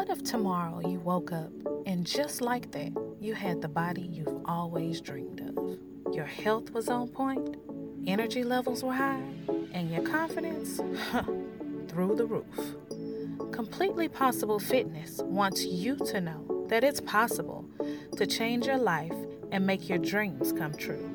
What if tomorrow you woke up and just like that, you had the body you've always dreamed of? Your health was on point, energy levels were high, and your confidence, huh, through the roof. Completely Possible Fitness wants you to know that it's possible to change your life and make your dreams come true.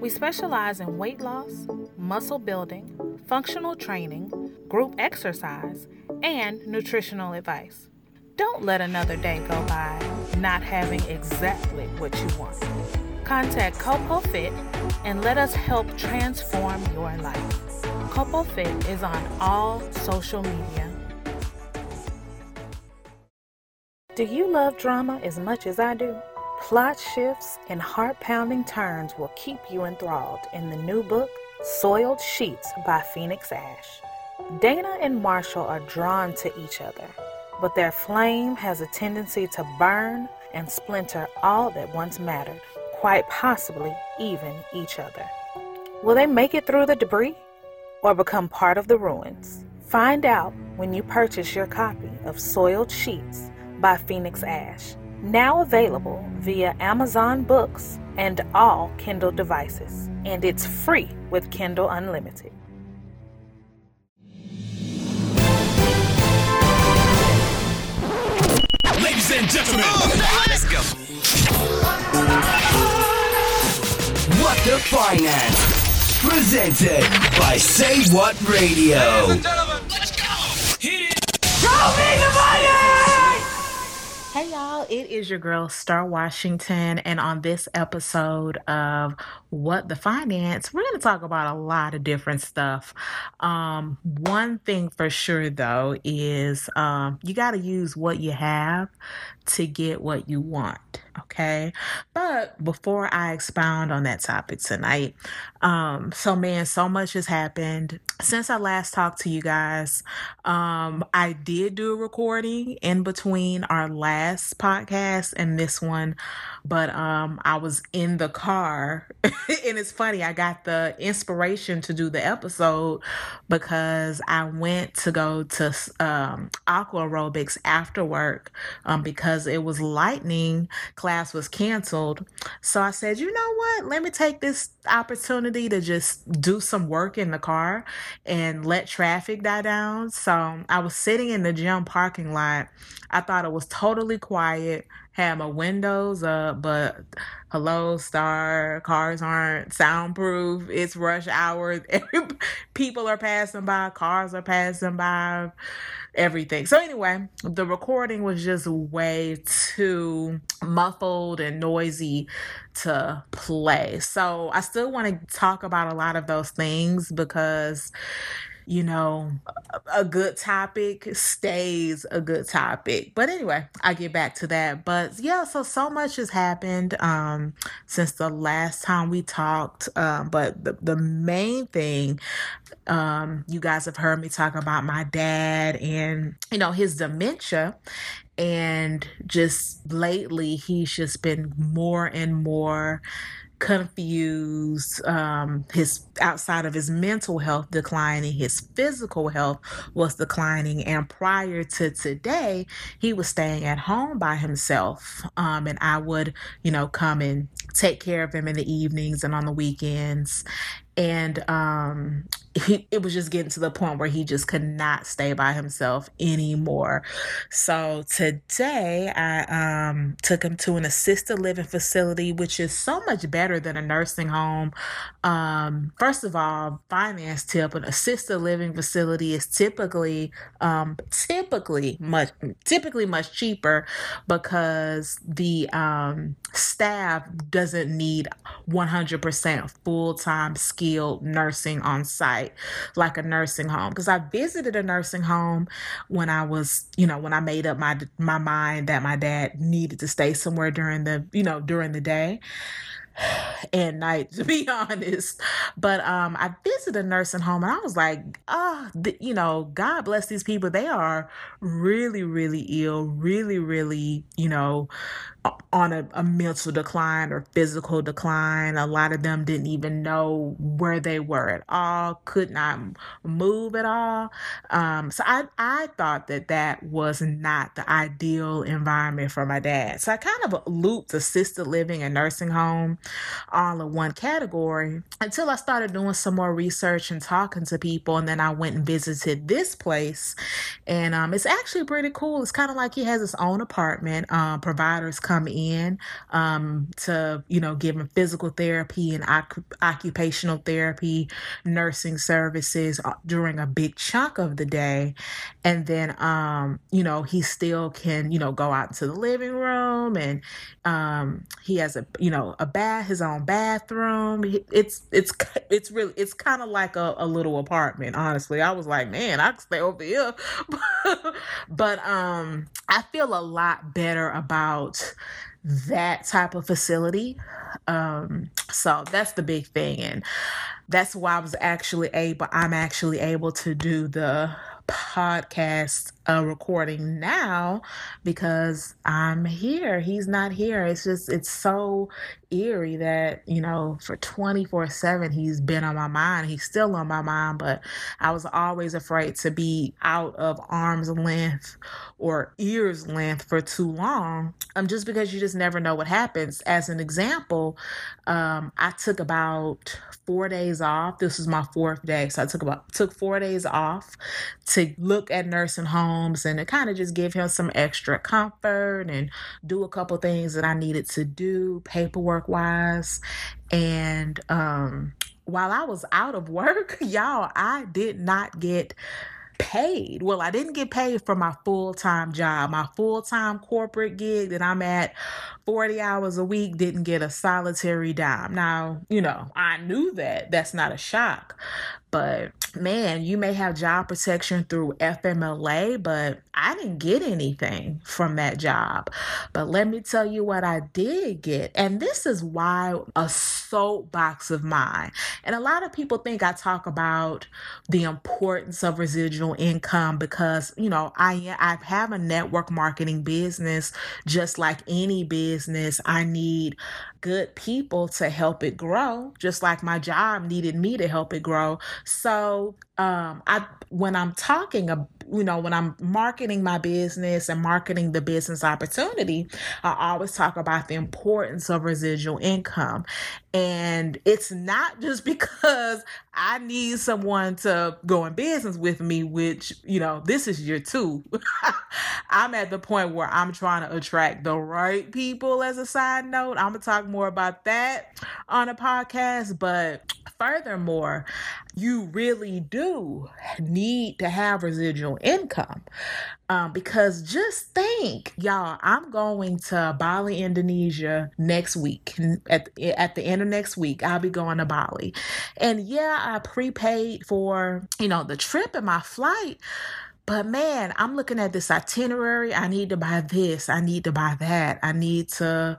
We specialize in weight loss, muscle building, functional training, group exercise, and nutritional advice. Don't let another day go by not having exactly what you want. Contact Copo Fit and let us help transform your life. Copo Fit is on all social media. Do you love drama as much as I do? Plot shifts and heart pounding turns will keep you enthralled in the new book, Soiled Sheets by Phoenix Ash. Dana and Marshall are drawn to each other, but their flame has a tendency to burn and splinter all that once mattered, quite possibly even each other. Will they make it through the debris or become part of the ruins? Find out when you purchase your copy of Soiled Sheets by Phoenix Ash, now available via Amazon Books and all Kindle devices, and it's free with Kindle Unlimited. And gentlemen, let's go. What the Finance? Presented by Say What Radio. Hey y'all, it is your girl Starr Washington, and on this episode of What the Finance, we're going to talk about a lot of different stuff. Um, one thing for sure though is um, you got to use what you have to get what you want. Okay, but before I expound on that topic tonight, um, so man, so much has happened since I last talked to you guys. Um, I did do a recording in between our last podcast and this one, but um, I was in the car, and it's funny. I got the inspiration to do the episode because I went to go to um, aqua aerobics after work um, because it was lightning. Class was canceled, so I said, you know what? Let me take this opportunity to just do some work in the car and let traffic die down. So I was sitting in the gym parking lot. I thought it was totally quiet, had my windows up, but hello, star, cars aren't soundproof. It's rush hour. People are passing by, cars are passing by, everything. So, anyway, the recording was just way too muffled and noisy to play. So, I still want to talk about a lot of those things because you know, a good topic stays a good topic. But anyway, I get back to that. But yeah, so so much has happened um since the last time we talked. Um, but the, the main thing um you guys have heard me talk about my dad and you know his dementia and just lately he's just been more and more confused um his outside of his mental health declining his physical health was declining. And prior to today he was staying at home by himself. Um and i would you know come and take care of him in the evenings and on the weekends and um he it was just getting to the point where he just could not stay by himself anymore. So today i um took him to an assisted living facility which is so much better than a nursing home. Um first of all finance tip an assisted living facility is typically um typically much typically much cheaper because the um staff doesn't need 100% full-time skilled nursing on site like a nursing home because I visited a nursing home when I was, you know, when I made up my my mind that my dad needed to stay somewhere during the, you know, during the day and night to be honest. But um i visited a nursing home and i was like oh, you know god bless these people. They are really really ill really really you know on a, a, mental decline or physical decline. A lot of them didn't even know where they were at all, could not move at all. Um, so I, I thought that that was not the ideal environment for my dad. So I kind of looped assisted living and nursing home all in one category until I started doing some more research and talking to people. And then I went and visited this place. And um, it's actually pretty cool. It's kind of like he has his own apartment. Um, providers come in um, to, you know, give him physical therapy and occupational therapy, nursing services uh, during a big chunk of the day. And then, um, you know, he still can, you know, go out into the living room and um, he has a, you know, a bath, his own bathroom. It's, it's, it's really, it's kind of like a, a little apartment, honestly. I was like, man, I could stay over here. but um, I feel a lot better about that type of facility. Um, so that's the big thing. And that's why I was actually able, I'm actually able to do the podcast uh, recording now because I'm here. He's not here. It's just, it's so eerie that, you know, for 24 7, he's been on my mind. He's still on my mind, but I was always afraid to be out of arm's length or ear's length for too long. Um, just because you just never know what happens. As an example, um, I took about four days off. This was my fourth day. So I took about took four days off to look at nursing homes and to kind of just give him some extra comfort and do a couple things that I needed to do paperwork wise. And um, while I was out of work, y'all, I did not get paid. Well, I didn't get paid for my full time job. My full time corporate gig that I'm at 40 hours a week didn't get a solitary dime. Now, you know, I knew that. That's not a shock. But man, you may have job protection through FMLA, but I didn't get anything from that job. But let me tell you what I did get. And this is why a soapbox of mine. And a lot of people think I talk about the importance of residual income because, you know, I I have a network marketing business just like any business. I need good people to help it grow, just like my job needed me to help it grow. So, um, I when I'm talking, you know, when I'm marketing my business and marketing the business opportunity, I always talk about the importance of residual income. And it's not just because I need someone to go in business with me, which, you know, this is year two. I'm at the point where I'm trying to attract the right people as a side note. I'm to talk more about that on a podcast. But furthermore, you really do need to have residual income. Um, because just think, y'all, I'm going to Bali, Indonesia next week. At, at the end of next week, I'll be going to Bali. And yeah, I prepaid for, you know, the trip and my flight. But man, I'm looking at this itinerary. I need to buy this. I need to buy that. I need to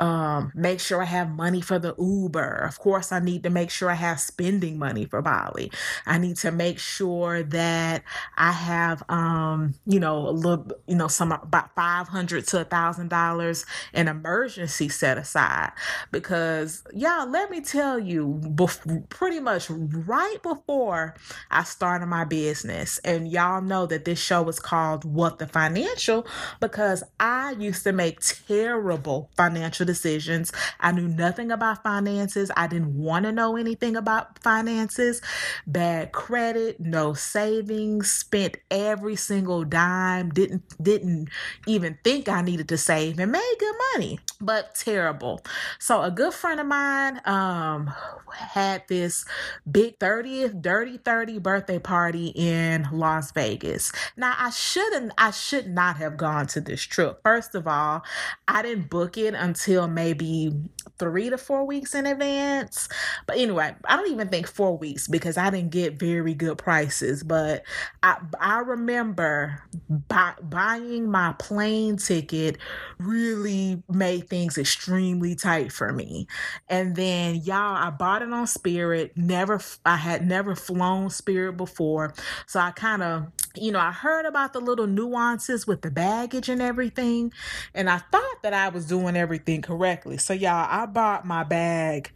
um, make sure I have money for the Uber. Of course, I need to make sure I have spending money for Bali. I need to make sure that I have, um, you know, a little, you know, some about five hundred to a thousand dollars in emergency set aside because, y'all, let me tell you, bef- pretty much right before I started my business, and y'all know that this show is called "What the Financial" because I used to make terrible financial financial decisions. I knew nothing about finances. I didn't want to know anything about finances. Bad credit, no savings, spent every single dime, didn't didn't even think I needed to save and made good money, but terrible. So a good friend of mine um had this big 30th dirty 30 birthday party in Las Vegas. Now I shouldn't I should not have gone to this trip. First of all, I didn't book it until until maybe three to four weeks in advance. But anyway, I don't even think four weeks because I didn't get very good prices. But I I remember buy, buying my plane ticket really made things extremely tight for me. And then y'all, I bought it on Spirit. Never I had never flown Spirit before, so I kind of you know, I heard about the little nuances with the baggage and everything, and I thought that I was doing everything correctly. So, y'all, I bought my bag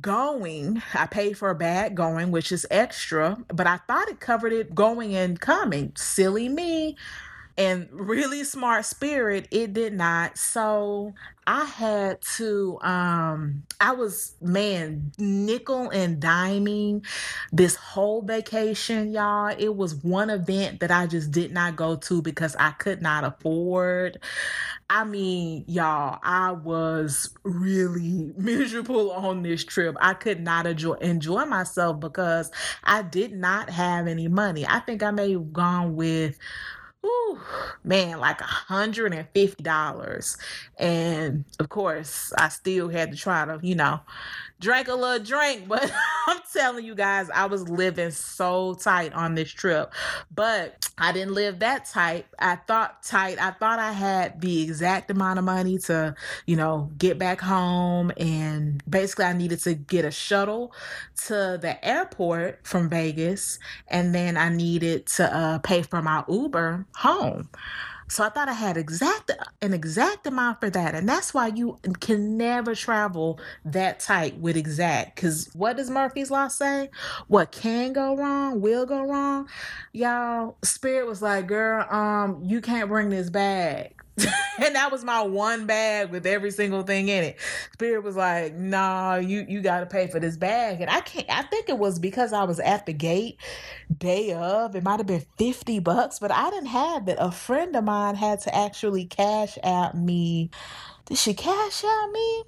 going. I paid for a bag going, which is extra, but I thought it covered it going and coming. Silly me and really smart spirit it did not so i had to um i was man nickel and diming this whole vacation y'all it was one event that i just did not go to because i could not afford I mean, y'all, I was really miserable on this trip. I could not enjoy enjoy myself because I did not have any money. I think I may have gone with Ooh, man, like a hundred and fifty dollars. And of course, I still had to try to, you know, drink a little drink, but I'm telling you guys, I was living so tight on this trip. But I didn't live that tight. I thought tight. I thought I had the exact amount of money to, you know, get back home. And basically, I needed to get a shuttle to the airport from Vegas. And then I needed to uh, pay for my Uber home. So I thought I had exact an exact amount for that. And that's why you can never travel that tight with exact. Cause what does Murphy's Law say? What can go wrong will go wrong. Y'all, Spirit was like, girl, um, you can't bring this bag. and that was my one bag with every single thing in it. Spirit was like, "Nah, you you got to pay for this bag." And I can't. I think it was because I was at the gate day of. It might have been fifty bucks, but I didn't have it. A friend of mine had to actually cash out me. Did she cash out me?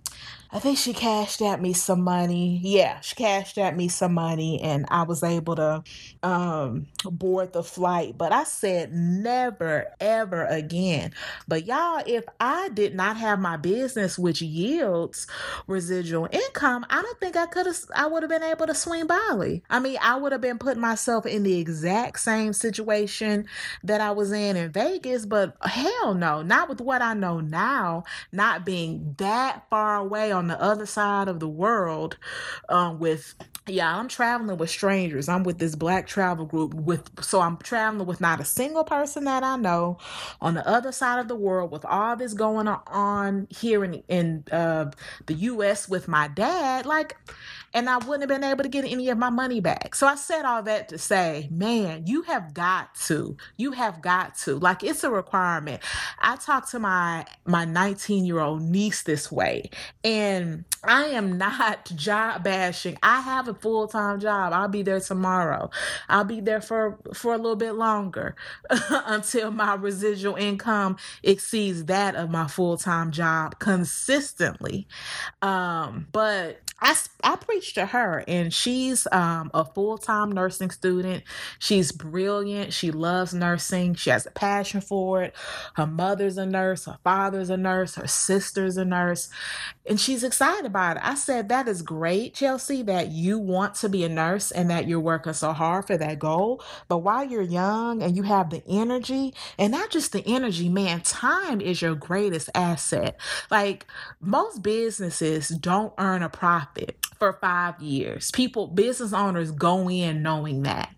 I think she cashed at me some money. Yeah, she cashed at me some money and I was able to um board the flight. But I said never ever again. But y'all, if I did not have my business which yields residual income, I don't think I could have I would have been able to swing Bali. I mean, I would have been putting myself in the exact same situation that I was in in Vegas, but hell no, not with what I know now, not being that far away on the other side of the world um, with yeah i'm traveling with strangers. I'm with this black travel group with so i'm traveling with not a single person that i know on the other side of the world with all this going on here in in uh, the us with my dad. Like and I wouldn't have been able to get any of my money back. So I said all that to say, man, you have got to. You have got to. Like it's a requirement. I talked to my my 19-year-old niece this way, and I am not job bashing. I have a full-time job. I'll be there tomorrow. I'll be there for for a little bit longer until my residual income exceeds that of my full-time job consistently. Um, but I, I preach to her, and she's um, a full time nursing student. She's brilliant. She loves nursing. She has a passion for it. Her mother's a nurse. Her father's a nurse. Her sister's a nurse. And she's excited about it. I said, That is great, Chelsea, that you want to be a nurse and that you're working so hard for that goal. But while you're young and you have the energy, and not just the energy, man, time is your greatest asset. Like most businesses don't earn a profit profit for five years. People, business owners go in knowing that.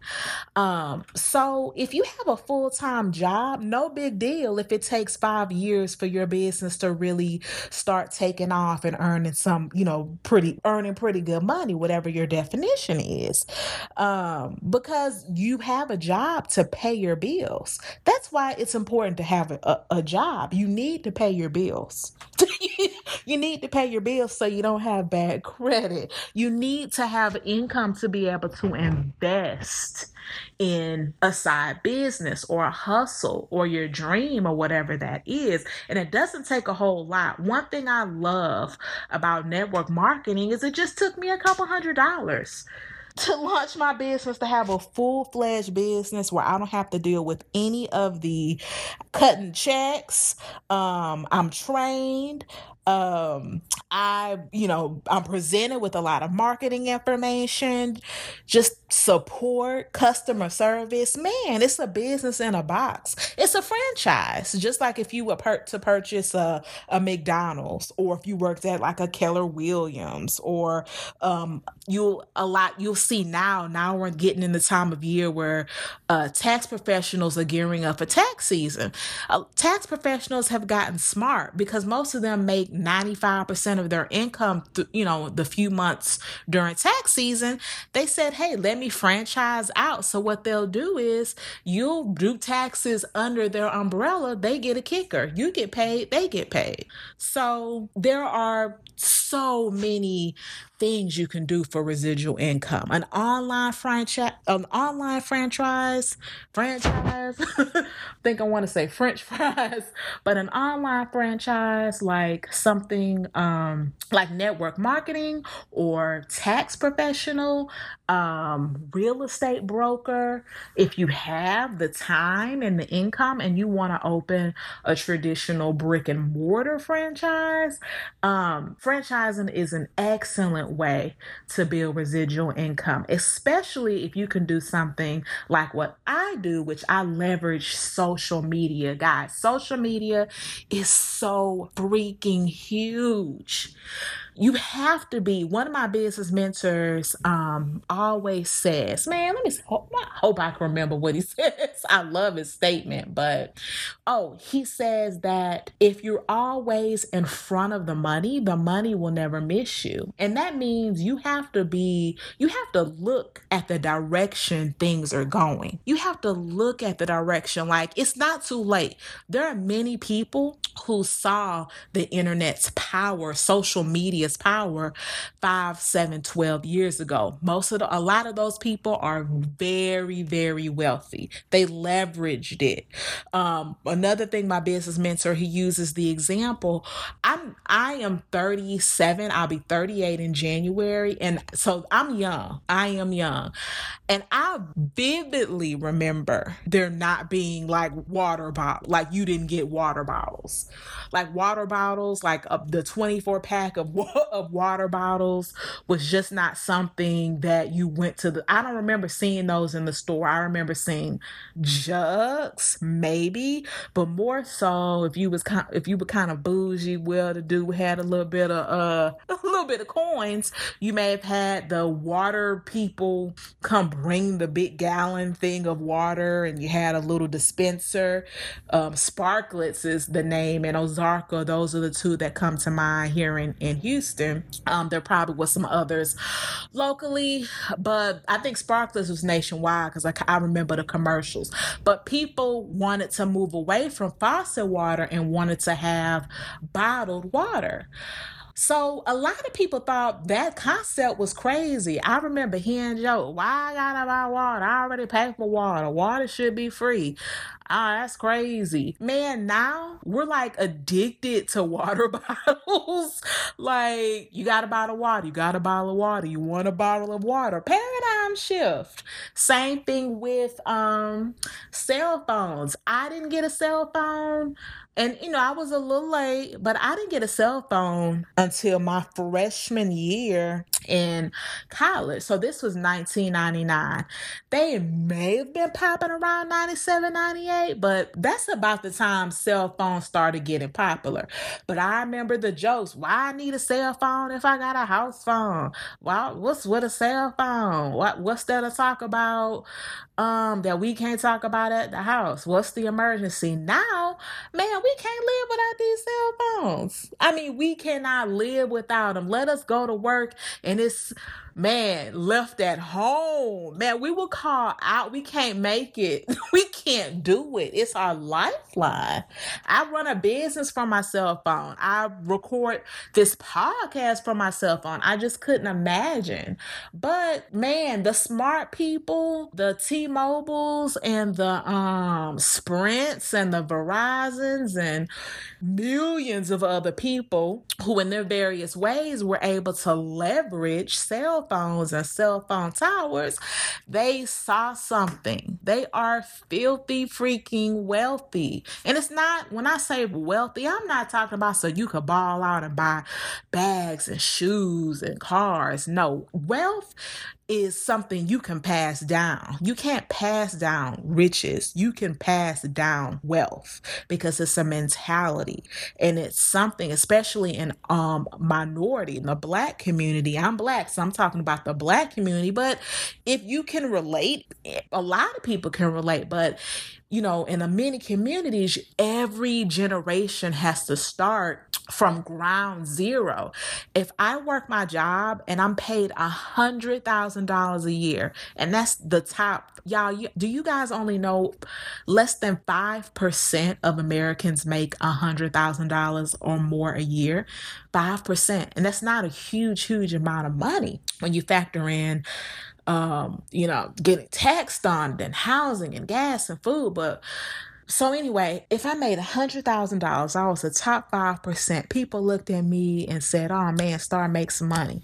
Um, so if you have a full time job, no big deal if it takes five years for your business to really start taking off and earning some, you know, pretty earning pretty good money, whatever your definition is. Um, because you have a job to pay your bills. That's why it's important to have a, a job. You need to pay your bills. you need to pay your bills so you don't have bad credit. You need to have income to be able to invest in a side business or a hustle or your dream or whatever that is. And it doesn't take a whole lot. One thing I love about network marketing is it just took me a couple hundred dollars to launch my business, to have a full fledged business where I don't have to deal with any of the cutting checks. Um, I'm trained. Um, I, you know, I'm presented with a lot of marketing information, just support, customer service. Man, it's a business in a box. It's a franchise, just like if you were per- to purchase a, a McDonald's or if you worked at like a Keller Williams or um, you'll a lot you'll see now. Now we're getting in the time of year where uh, tax professionals are gearing up for tax season. Uh, tax professionals have gotten smart because most of them make 95% of their income, th- you know, the few months during tax season. They said, hey, let me franchise out. So what they'll do is you'll do taxes under their umbrella. They get a kicker. You get paid, they get paid. So there are so many things you can do for residual income. An online franchise, an online franchise, franchise. I think I want to say French fries, but an online franchise like something um, like network marketing or tax professional, um, real estate broker. If you have the time and the income and you want to open a traditional brick and mortar franchise, um, franchising is an way to build residual income, especially if you can do something like what I do, which I leverage social media. Guys, social media is so freaking huge you have to be one of my business mentors um always says man let me hope, I hope i can remember what he says. I love his statement but oh he says that if you're always in front of the money the money will never miss you. And that means you have to be you have to look at the direction things are going. You have to look at the direction like it's not too late. There are many people who saw the internet's power social media power five, seven, 12 years ago. Most of the, a lot of those people are very, very wealthy. They leveraged it. Um, another thing, my business mentor, he uses the example. I'm, I am 37. I'll be 38 in January. And so I'm young. I am young. And I vividly remember there not being like water bottles, like you didn't get water bottles, like water bottles, like the 24 pack of, of water bottles was just not something that you went to the, I don't remember seeing those in the store. I remember seeing jugs, maybe, but more so if you was kind, if you were kind of bougie, well to do, had a little bit of, uh, a little bit of coins, you may have had the water people come bring the big gallon thing of water and you had a little dispenser. Um, Sparkletts is the name, and Ozarka, those are the two that come to mind here in, in Houston. Um, there probably was some others locally, but I think Sparkletts was nationwide because I, I remember the commercials. But people wanted to move away from faucet water and wanted to have bottled water. So a lot of people thought that concept was crazy. I remember hearing Joe, why I gotta buy water? I already pay for water. Water should be free. Ah, that's crazy. Man, now we're like addicted to water bottles. like, you got a bottle of water, you got a bottle of water, you want a bottle of water. Paradigm shift. Same thing with um cell phones. I didn't get a cell phone and you know, I was a little late, but I didn't get a cell phone until my freshman year in college. So this was 1999. They may have been popping around 97, 98, but that's about the time cell phones started getting popular. But I remember the jokes. Why I need a cell phone if I got a house phone? Well, what's with a cell phone? What what's there to talk about um that we can't talk about at the house? What's the emergency? Now, man, we can't live without these cell phones. I mean, we cannot live without them. Let us go to work and it's man left at home man we will call out we can't make it we can't do it it's our lifeline i run a business from my cell phone i record this podcast from my cell phone i just couldn't imagine but man the smart people the t-mobiles and the um sprints and the verizons and millions of other people who in their various ways were able to leverage cell phones and cell phone towers, they saw something. They are filthy freaking wealthy. And it's not, when I say wealthy, I'm not talking about so you could ball out and buy bags and shoes and cars. No, wealth is something you can pass down. You can't pass down riches. You can pass down wealth because it's a mentality and it's something, especially in um minority, in the black community. I'm black, so I'm talking about the black community. But if you can relate, a lot of people can relate, but you know, in the many communities, every generation has to start from ground zero. If I work my job and I'm paid a hundred thousand dollars a year, and that's the top, y'all. You, do you guys only know less than five percent of Americans make a hundred thousand dollars or more a year? Five percent, and that's not a huge, huge amount of money when you factor in um, you know, getting taxed on and housing and gas and food. But so anyway, if I made a hundred thousand dollars, I was the top five percent. People looked at me and said, "Oh man, Starr makes money."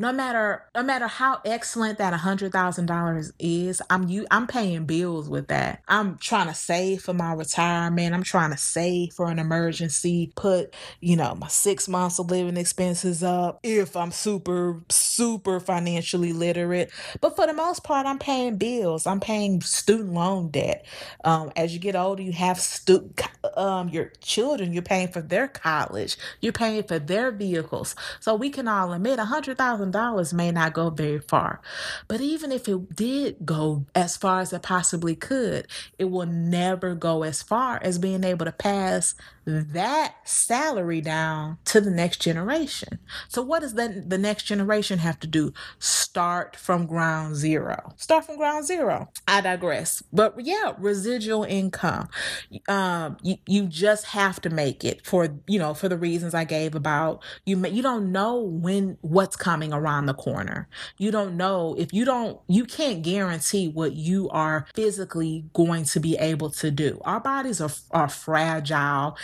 No matter no matter how excellent that hundred thousand dollars is, I'm you I'm paying bills with that. I'm trying to save for my retirement. I'm trying to save for an emergency. Put you know my six months of living expenses up if I'm super super financially literate. But for the most part, I'm paying bills. I'm paying student loan debt. Um, as you get older, you have stu- um your children. You're paying for their college. You're paying for their vehicles. So we can all admit a hundred thousand dollars may not go very far. But even if it did go as far as it possibly could, it will never go as far as being able to pass that salary down to the next generation. So what does then the next generation have to do? Start from ground zero. Start from ground zero. I digress. But yeah, residual income. Um, you, you just have to make it for you know for the reasons I gave about you. You don't know when what's coming around the corner. You don't know if you don't. You can't guarantee what you are physically going to be able to do. Our bodies are are fragile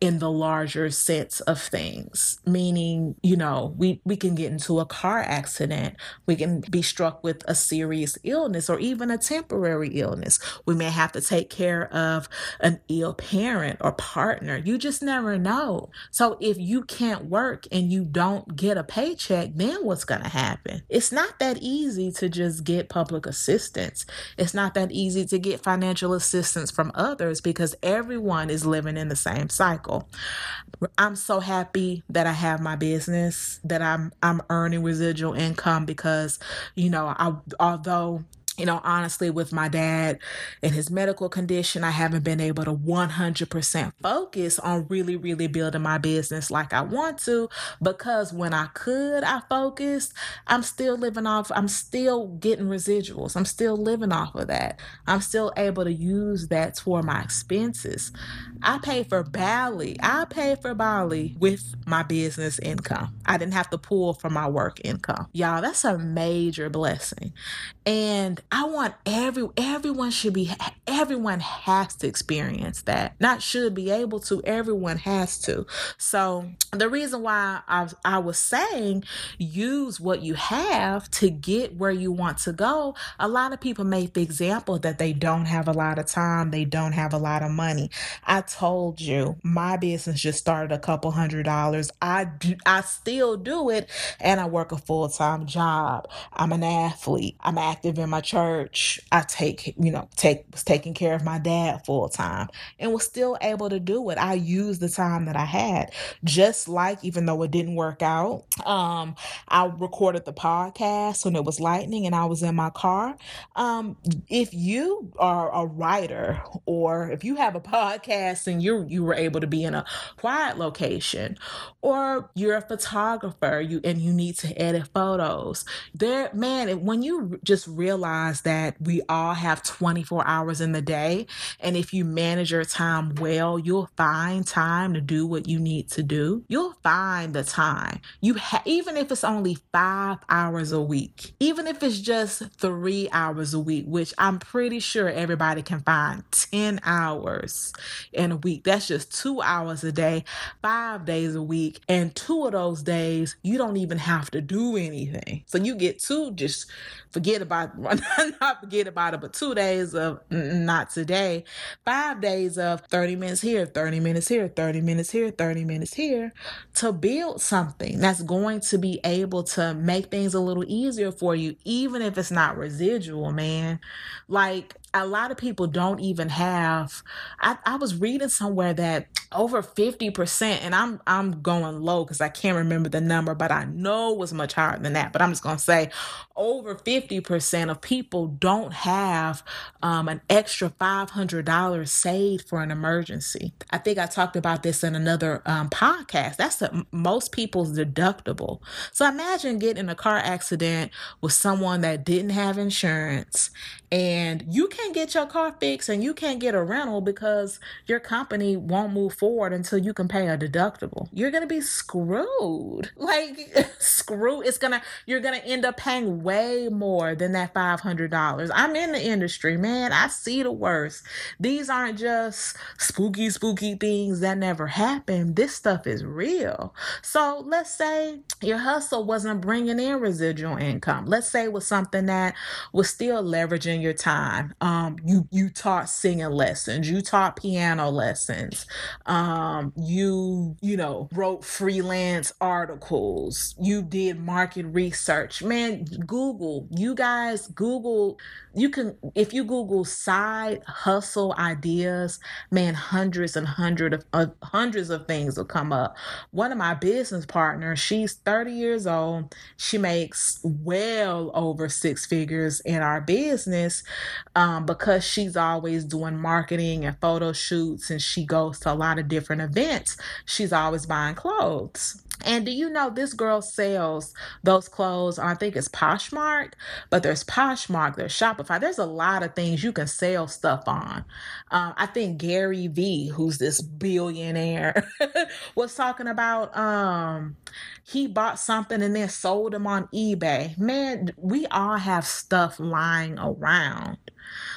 in the larger sense of things meaning you know we we can get into a car accident we can be struck with a serious illness or even a temporary illness we may have to take care of an ill parent or partner you just never know so if you can't work and you don't get a paycheck then what's going to happen it's not that easy to just get public assistance it's not that easy to get financial assistance from others because everyone is living in the same cycle. I'm so happy that I have my business, that I'm I'm earning residual income because, you know, I although you know, honestly, with my dad and his medical condition, I haven't been able to 100% focus on really, really building my business like I want to because when I could, I focused. I'm still living off, I'm still getting residuals. I'm still living off of that. I'm still able to use that for my expenses. I pay for Bali. I pay for Bali with my business income. I didn't have to pull from my work income. Y'all, that's a major blessing. And I want every everyone should be everyone has to experience that. Not should be able to, everyone has to. So the reason why I, I was saying use what you have to get where you want to go. A lot of people make the example that they don't have a lot of time, they don't have a lot of money. I told you my business just started a couple hundred dollars. I do, I still do it and I work a full-time job. I'm an athlete. I'm active in my church. I take, you know, take was taking care of my dad full time and was still able to do it. I used the time that I had. Just like even though it didn't work out, um, I recorded the podcast when it was lightning and I was in my car. Um, if you are a writer or if you have a podcast and you you were able to be in a quiet location. Or you're a photographer you and you need to edit photos. There man when you just realize that we all have 24 hours in the day and if you manage your time well you'll find time to do what you need to do. You'll find the time. You ha- even if it's only five hours a week even if it's just three hours a week which i'm pretty sure everybody can find 10 hours in in a week. That's just two hours a day, five days a week. And two of those days, you don't even have to do anything. So you get two, just forget about, not forget about it, but two days of not today, five days of 30 minutes here, 30 minutes here, 30 minutes here, 30 minutes here to build something that's going to be able to make things a little easier for you, even if it's not residual, man. Like, a lot of people don't even have I, I was reading somewhere that over 50% and i'm i'm going low because i can't remember the number but i know it was much higher than that but i'm just going to say over 50% of people don't have um, an extra $500 saved for an emergency. I think i talked about this in another um, podcast. That's the, most people's deductible. So imagine getting a car accident with someone that didn't have insurance and you can't get your car fixed and you can't get a rental because your company won't move forward until you can pay a deductible. You're going to be screwed. Like screw it's going to you're going to end up paying way more than that $500. I'm in the industry, man. I see the worst. These aren't just spooky spooky things that never happen. This stuff is real. So, let's say your hustle wasn't bringing in residual income. Let's say it was something that was still leveraging your time. Um, you you taught singing lessons, you taught piano lessons, um, you you know wrote freelance articles, you did market research. Man, Google, you guys Google. You can if you Google side hustle ideas, man, hundreds and hundreds of uh, hundreds of things will come up. One of my business partners, she's 30 years old. She makes well over six figures in our business business um, because she's always doing marketing and photo shoots and she goes to a lot of different events. She's always buying clothes. And do you know this girl sells those clothes? I think it's Poshmark, but there's Poshmark, there's Shopify. There's a lot of things you can sell stuff on. Um, I think Gary Vee, who's this billionaire, was talking about um, he bought something and then sold them on eBay. Man, we all have stuff lying around.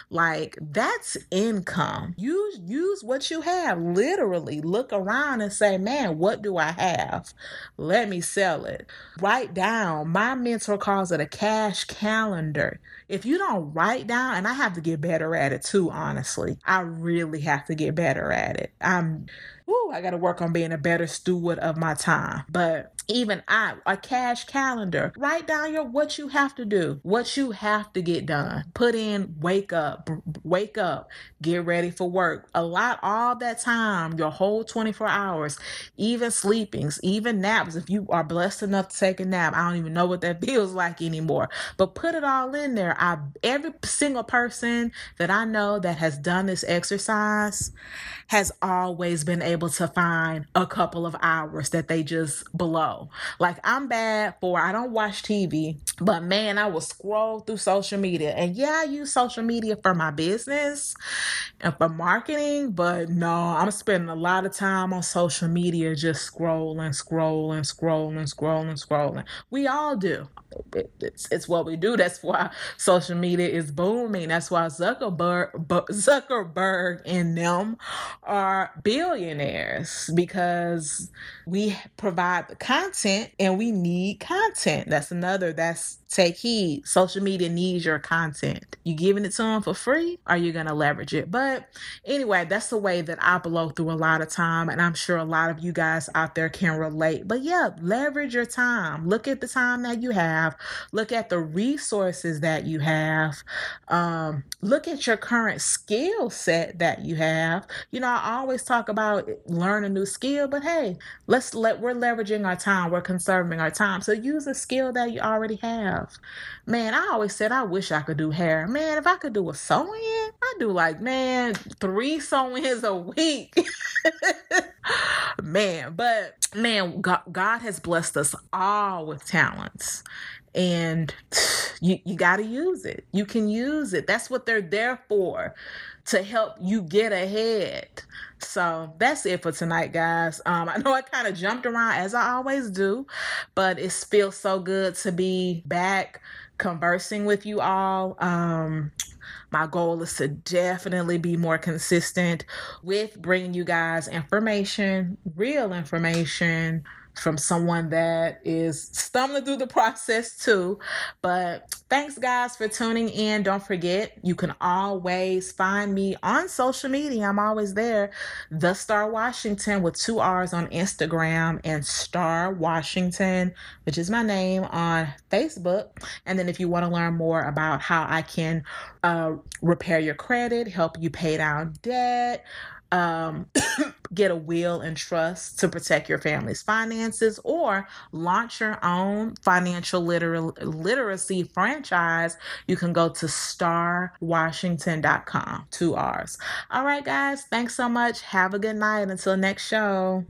Like that's income. Use use what you have. Literally look around and say, "Man, what do I have? Let me sell it." Write down. My mentor calls it a cash calendar. If you don't write down, and I have to get better at it too, honestly. I really have to get better at it. I'm Woo, I got to work on being a better steward of my time. But even I, a cash calendar, write down your what you have to do, what you have to get done. Put in wake up, wake up, get ready for work. Allot all that time, your whole 24 hours, even sleepings, even naps. If you are blessed enough to take a nap, I don't even know what that feels like anymore. But put it all in there. I every single person that I know that has done this exercise has always been able to find a couple of hours that they just blow. Like I'm bad for I don't watch TV, but man, I will scroll through social media. And yeah, I use social media for my business and for marketing, but no, I'm spending a lot of time on social media just scrolling, scrolling, scrolling, scrolling, scrolling. We all do. It's, it's what we do. That's why social media is booming. That's why Zuckerberg, Zuckerberg and them are billionaires because we provide the content and we need content. That's another, that's take heed. Social media needs your content. You giving it to them for free? Are you going to leverage it? But anyway, that's the way that I blow through a lot of time. And I'm sure a lot of you guys out there can relate. But yeah, leverage your time. Look at the time that you have. Look at the resources that you have. Um, look at your current skill set that you have. You know, I always talk about learn a new skill, but hey, let's let we're leveraging our time. We're conserving our time. So use a skill that you already have Man, I always said I wish I could do hair. Man, if I could do a sewing, I do like, man, three sew ins a week. man, but man, God, God has blessed us all with talents and you you got to use it. You can use it. That's what they're there for to help you get ahead. So that's it for tonight, guys. Um, I know I kind of jumped around as I always do, but it feels so good to be back conversing with you all. Um, my goal is to definitely be more consistent with bringing you guys information, real information from someone that is stumbling through the process too. But thanks, guys, for tuning in. Don't forget, you can always find me on social media. I'm always there. The Starr Washington with two R's on Instagram and Starr Washington, which is my name on Facebook. And then if you want to learn more about how I can uh, repair your credit, help you pay down debt, um, get a will and trust to protect your family's finances or launch your own financial liter- literacy franchise, you can go to starrwashington.com. Two R's. All right, guys. Thanks so much. Have a good night. Until next show.